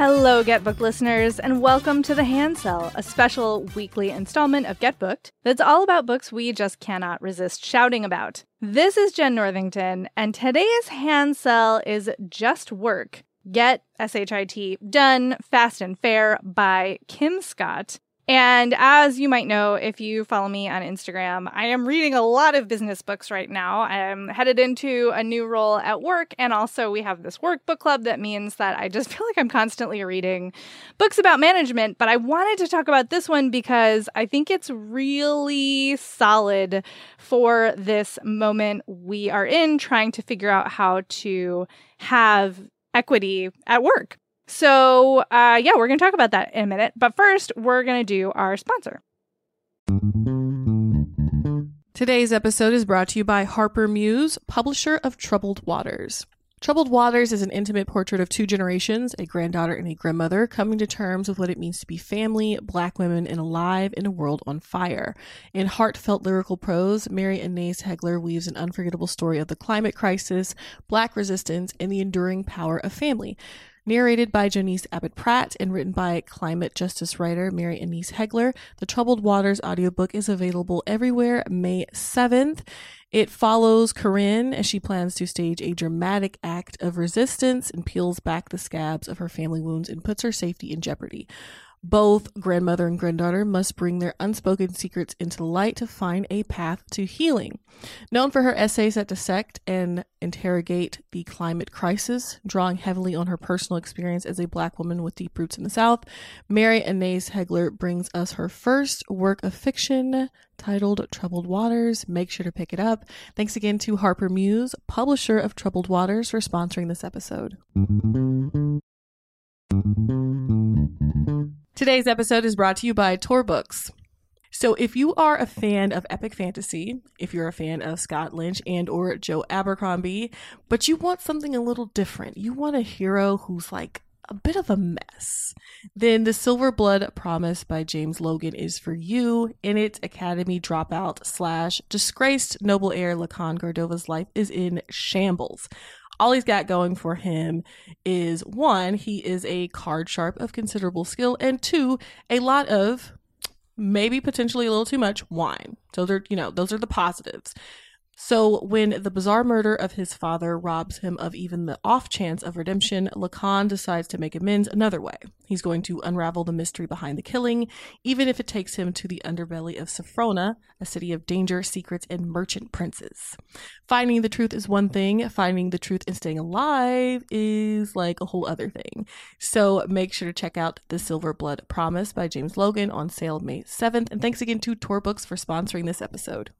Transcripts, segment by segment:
Hello, Get Booked listeners, and welcome to The Hand Sell, a special weekly installment of Get Booked that's all about books we just cannot resist shouting about. This is Jenn Northington, and today's Hand Sell is Just Work. Get SHIT Done Fast and Fair by Kim Scott. And as you might know, if you follow me on Instagram, I am reading a lot of business books right now. I'm headed into a new role at work. And also, we have this workbook club that means that I just feel like I'm constantly reading books about management. But I wanted to talk about this one because I think it's really solid for this moment we are in, trying to figure out how to have equity at work. So, uh, yeah, we're going to talk about that in a minute. But first, we're going to do our sponsor. Today's episode is brought to you by Harper Muse, publisher of Troubled Waters. Troubled Waters is an intimate portrait of two generations, a granddaughter and a grandmother, coming to terms with what it means to be family, black women, and alive in a world on fire. In heartfelt lyrical prose, Mary Annaïse Heglar weaves an unforgettable story of the climate crisis, black resistance, and the enduring power of family. Narrated by Janice Abbott Pratt and written by climate justice writer Mary Annaïse Heglar, the Troubled Waters audiobook is available everywhere May 7th. It follows Corinne as she plans to stage a dramatic act of resistance and peels back the scabs of her family wounds and puts her safety in jeopardy. Both grandmother and granddaughter must bring their unspoken secrets into light to find a path to healing. Known for her essays that dissect and interrogate the climate crisis, drawing heavily on her personal experience as a black woman with deep roots in the South, Mary Annaïse Heglar brings us her first work of fiction titled Troubled Waters. Make sure to pick it up. Thanks again to Harper Muse, publisher of Troubled Waters, for sponsoring this episode. Today's episode is brought to you by Tor Books. So if you are a fan of epic fantasy, if you're a fan of Scott Lynch and or Joe Abercrombie, but you want something a little different, you want a hero who's like a bit of a mess, then The Silver Blood Promise by James Logan is for you. In it, Academy dropout slash disgraced noble heir Lukan Gardova's life is in shambles all he's got going for him is one, he is a card sharp of considerable skill, and two, a lot of maybe potentially a little too much wine. So they're, you know, those are the positives. So, when the bizarre murder of his father robs him of even the off chance of redemption, Lukan decides to make amends another way. He's going to unravel the mystery behind the killing, even if it takes him to the underbelly of Saphrona, a city of danger, secrets, and merchant princes. Finding the truth is one thing, finding the truth and staying alive is like a whole other thing. So, make sure to check out The Silver Blood Promise by James Logan on sale May 7th. And thanks again to Tor Books for sponsoring this episode.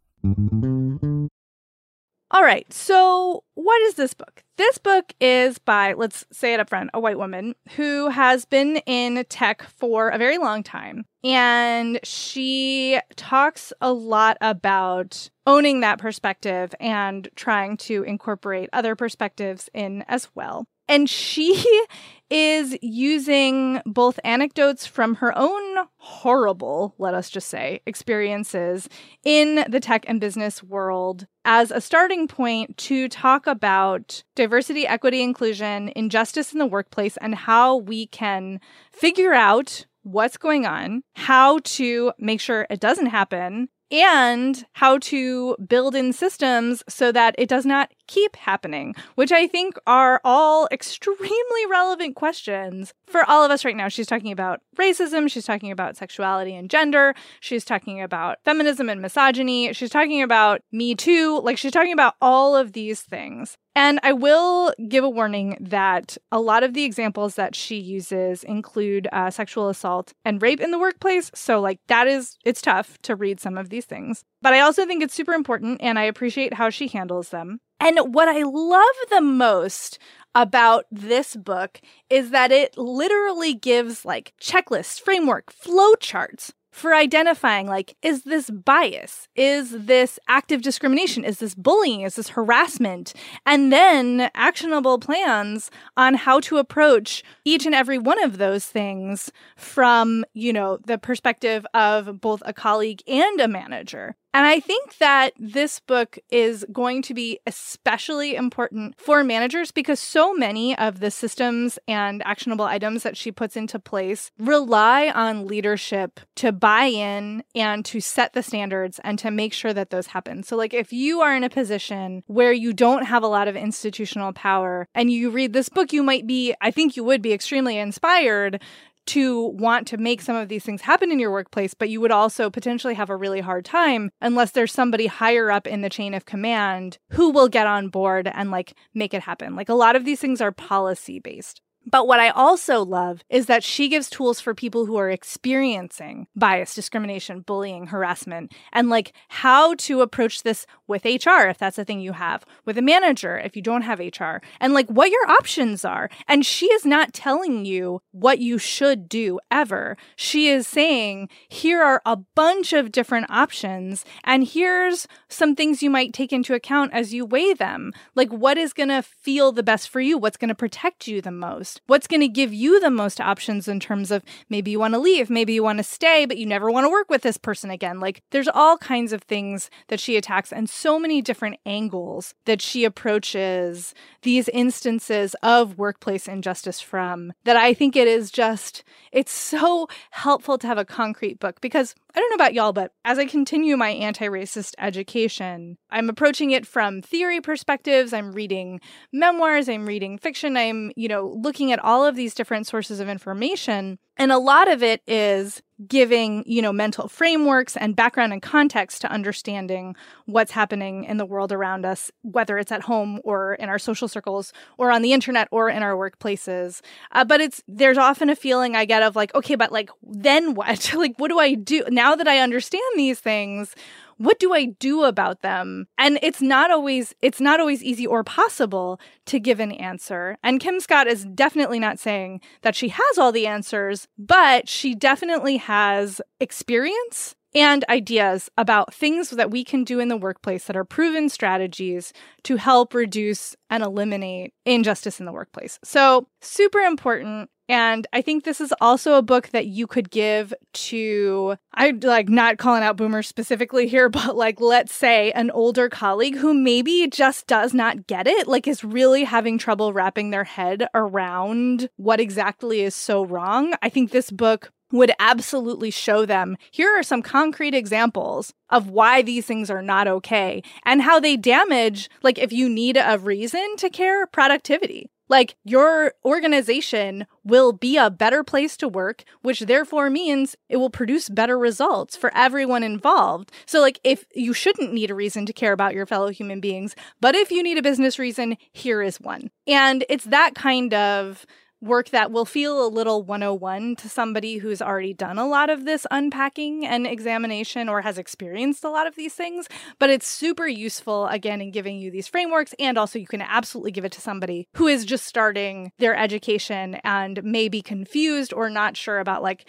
All right. So, what is this book? This book is by, let's say it up front, a white woman who has been in tech for a very long time. And she talks a lot about owning that perspective and trying to incorporate other perspectives in as well. And she is using both anecdotes from her own horrible, let us just say, experiences in the tech and business world as a starting point to talk about diversity, equity, inclusion, injustice in the workplace, and how we can figure out what's going on, how to make sure it doesn't happen, and how to build in systems so that it does not keep happening, which I think are all extremely relevant questions for all of us right now. She's talking about racism, she's talking about sexuality and gender, she's talking about feminism and misogyny, she's talking about Me Too, like she's talking about all of these things. And I will give a warning that a lot of the examples that she uses include uh, sexual assault and rape in the workplace. So, like, that is, it's tough to read some of these things. But I also think it's super important and I appreciate how she handles them. And what I love the most about this book is that it literally gives like checklists, framework, flowcharts for identifying like is this bias? Is this active discrimination? Is this bullying? Is this harassment? And then actionable plans on how to approach each and every one of those things from you know the perspective of both a colleague and a manager and I think that this book is going to be especially important for managers because so many of the systems and actionable items that she puts into place rely on leadership to buy in and to set the standards and to make sure that those happen. So, like, if you are in a position where you don't have a lot of institutional power and you read this book, you might be, I think you would be extremely inspired to want to make some of these things happen in your workplace, but you would also potentially have a really hard time unless there's somebody higher up in the chain of command who will get on board and like make it happen. Like a lot of these things are policy based. But what I also love is that she gives tools for people who are experiencing bias, discrimination, bullying, harassment, and like how to approach this with HR if that's a thing you have, with a manager if you don't have HR, and like what your options are. And she is not telling you what you should do ever. She is saying, here are a bunch of different options, and here's some things you might take into account as you weigh them. Like what is going to feel the best for you? What's going to protect you the most? Most? What's going to give you the most options in terms of maybe you want to leave, maybe you want to stay, but you never want to work with this person again? Like, there's all kinds of things that she attacks and so many different angles that she approaches these instances of workplace injustice from that I think it is just, it's so helpful to have a concrete book because I don't know about y'all, but as I continue my anti racist education, I'm approaching it from theory perspectives. I'm reading memoirs, I'm reading fiction, I'm, you know, looking at all of these different sources of information. And a lot of it is giving, you know, mental frameworks and background and context to understanding what's happening in the world around us, whether it's at home or in our social circles or on the internet or in our workplaces. Uh, but it's, there's often a feeling I get of like, okay, but like, then what? like, what do I do now that I understand these things? what do I do about them? And it's not always it's not always easy or possible to give an answer. And Kim Scott is definitely not saying that she has all the answers, but she definitely has experience and ideas about things that we can do in the workplace that are proven strategies to help reduce and eliminate injustice in the workplace. So, super important. And I think this is also a book that you could give to, I like not calling out boomers specifically here, but like, let's say an older colleague who maybe just does not get it, like is really having trouble wrapping their head around what exactly is so wrong. I think this book would absolutely show them here are some concrete examples of why these things are not okay and how they damage, like, if you need a reason to care, productivity. Like your organization will be a better place to work, which therefore means it will produce better results for everyone involved. So, like, if you shouldn't need a reason to care about your fellow human beings, but if you need a business reason, here is one. And it's that kind of work that will feel a little 101 to somebody who's already done a lot of this unpacking and examination or has experienced a lot of these things. But it's super useful, again, in giving you these frameworks. And also, you can absolutely give it to somebody who is just starting their education and may be confused or not sure about like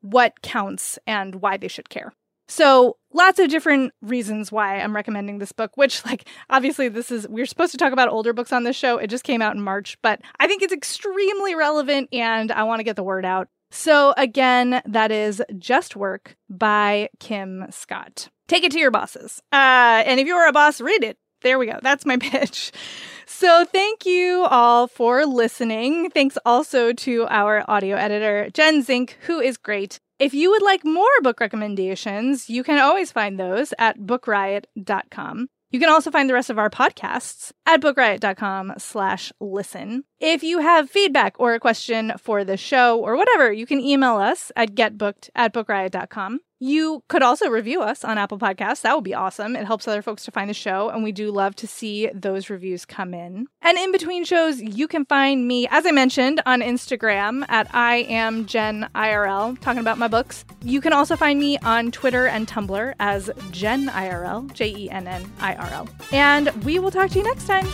what counts and why they should care. So, lots of different reasons why I'm recommending this book, which, like, obviously, this is, we're supposed to talk about older books on this show. It just came out in March, but I think it's extremely relevant and I want to get the word out. So, again, that is Just Work by Kim Scott. Take it to your bosses. Uh, and if you're a boss, read it. There we go. That's my pitch. So, thank you all for listening. Thanks also to our audio editor, Jen Zink, who is great. If you would like more book recommendations, you can always find those at bookriot.com. You can also find the rest of our podcasts at bookriot.com slash listen. If you have feedback or a question for the show or whatever, you can email us at getbooked at bookriot.com. You could also review us on Apple Podcasts. That would be awesome. It helps other folks to find the show, and we do love to see those reviews come in. And in between shows, you can find me, as I mentioned, on Instagram at I am Jenn IRL, talking about my books. You can also find me on Twitter and Tumblr as Jenn IRL, J E N N I R L. And we will talk to you next time.